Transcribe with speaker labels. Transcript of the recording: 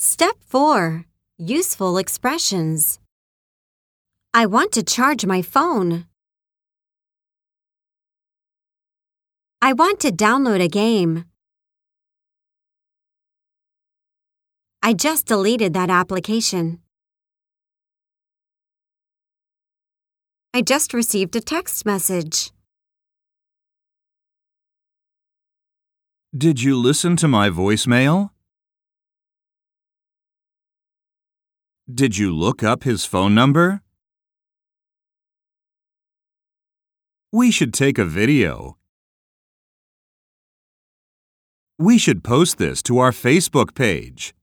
Speaker 1: Step 4 Useful expressions. I want to charge my phone. I want to download a game. I just deleted that application. I just received a text message.
Speaker 2: Did you listen to my voicemail? Did you look up his phone number? We should take a video. We should post this to our Facebook page.